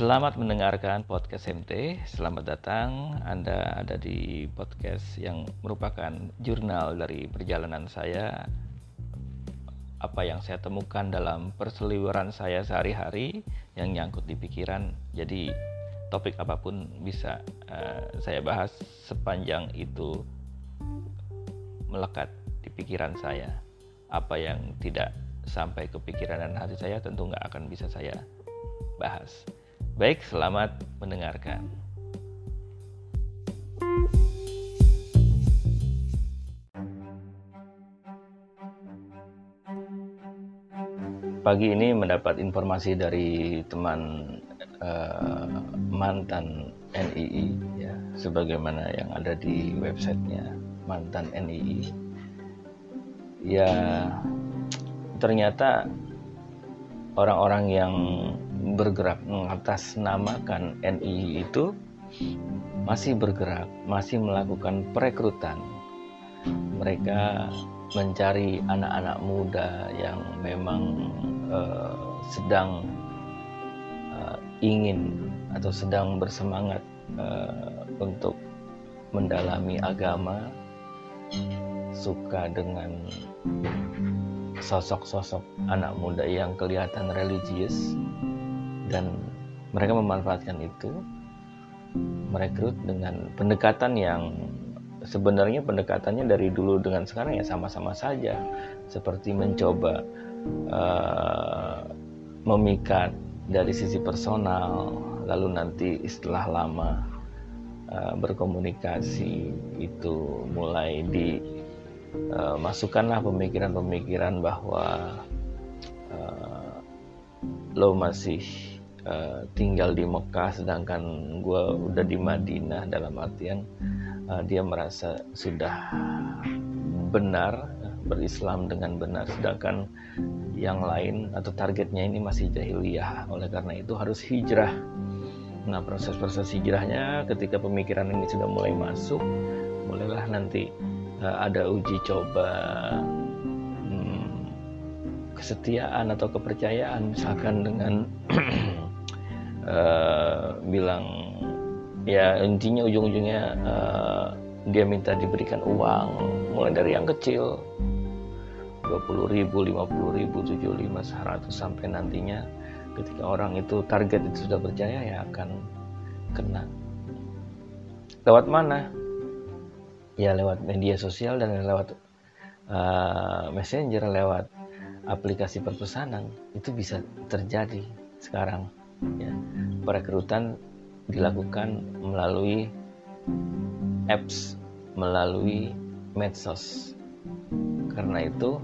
Selamat mendengarkan podcast MT. Selamat datang. Anda ada di podcast yang merupakan jurnal dari perjalanan saya. Apa yang saya temukan dalam perseliweran saya sehari-hari yang nyangkut di pikiran. Jadi topik apa pun bisa uh, saya bahas sepanjang itu melekat di pikiran saya. Apa yang tidak sampai ke pikiran dan hati saya tentu nggak akan bisa saya bahas. Baik, selamat mendengarkan. Pagi ini mendapat informasi dari teman uh, mantan NII ya, sebagaimana yang ada di websitenya mantan NII. Ya, ternyata orang-orang yang bergerak mengatasnamakan NII itu masih bergerak, masih melakukan perekrutan. Mereka mencari anak-anak muda yang memang uh, sedang uh, ingin atau sedang bersemangat uh, untuk mendalami agama, suka dengan sosok-sosok anak muda yang kelihatan religius dan mereka memanfaatkan itu merekrut dengan pendekatan yang sebenarnya pendekatannya dari dulu dengan sekarang ya sama-sama saja. Seperti mencoba uh, memikat dari sisi personal lalu nanti setelah lama uh, berkomunikasi itu mulai di uh, masukkanlah pemikiran-pemikiran bahwa uh, lo masih uh, tinggal di Mekah sedangkan gue udah di Madinah dalam artian uh, dia merasa sudah benar berislam dengan benar. Sedangkan yang lain atau targetnya ini masih jahiliyah. Oleh karena itu harus hijrah. Nah proses-proses hijrahnya ketika pemikiran ini sudah mulai masuk mulailah nanti uh, ada uji coba hmm, kesetiaan atau kepercayaan misalkan dengan uh, bilang ya intinya ujung-ujungnya uh, dia minta diberikan uang mulai dari yang kecil. 20 ribu, 50 ribu, 75, 100 sampai nantinya ketika orang itu target itu sudah percaya ya akan kena. Lewat mana? Ya lewat media sosial dan lewat uh, messenger lewat aplikasi perpesanan. Itu bisa terjadi sekarang ya. Perekrutan dilakukan melalui apps melalui medsos. Karena itu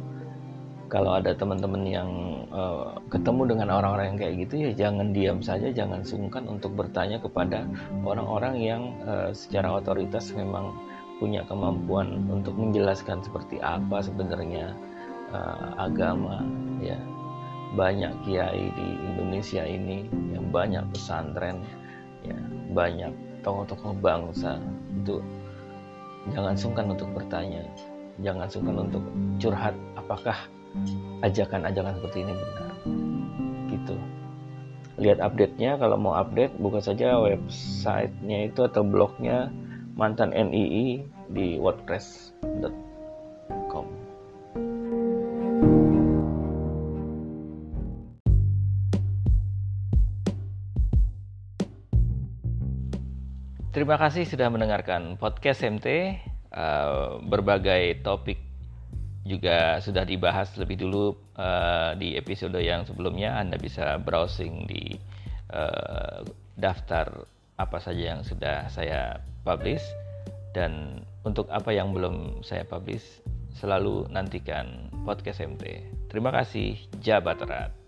kalau ada teman-teman yang uh, ketemu dengan orang-orang yang kayak gitu ya jangan diam saja jangan sungkan untuk bertanya kepada orang-orang yang uh, secara otoritas memang punya kemampuan untuk menjelaskan seperti apa sebenarnya uh, agama ya banyak kiai di Indonesia ini yang banyak pesantren ya banyak tokoh-tokoh bangsa. Itu jangan sungkan untuk bertanya jangan sungkan untuk curhat apakah ajakan-ajakan seperti ini benar? Gitu. Lihat update-nya kalau mau update buka saja websitenya itu atau blognya mantan NII di wordpress.com Terima kasih sudah mendengarkan podcast MT. Uh, eh, berbagai topik juga sudah dibahas lebih dulu uh, di episode yang sebelumnya. Anda bisa browsing di uh, daftar apa saja yang sudah saya publish dan untuk apa yang belum saya publish selalu nantikan podcast MT. Terima kasih, Jabat Erat.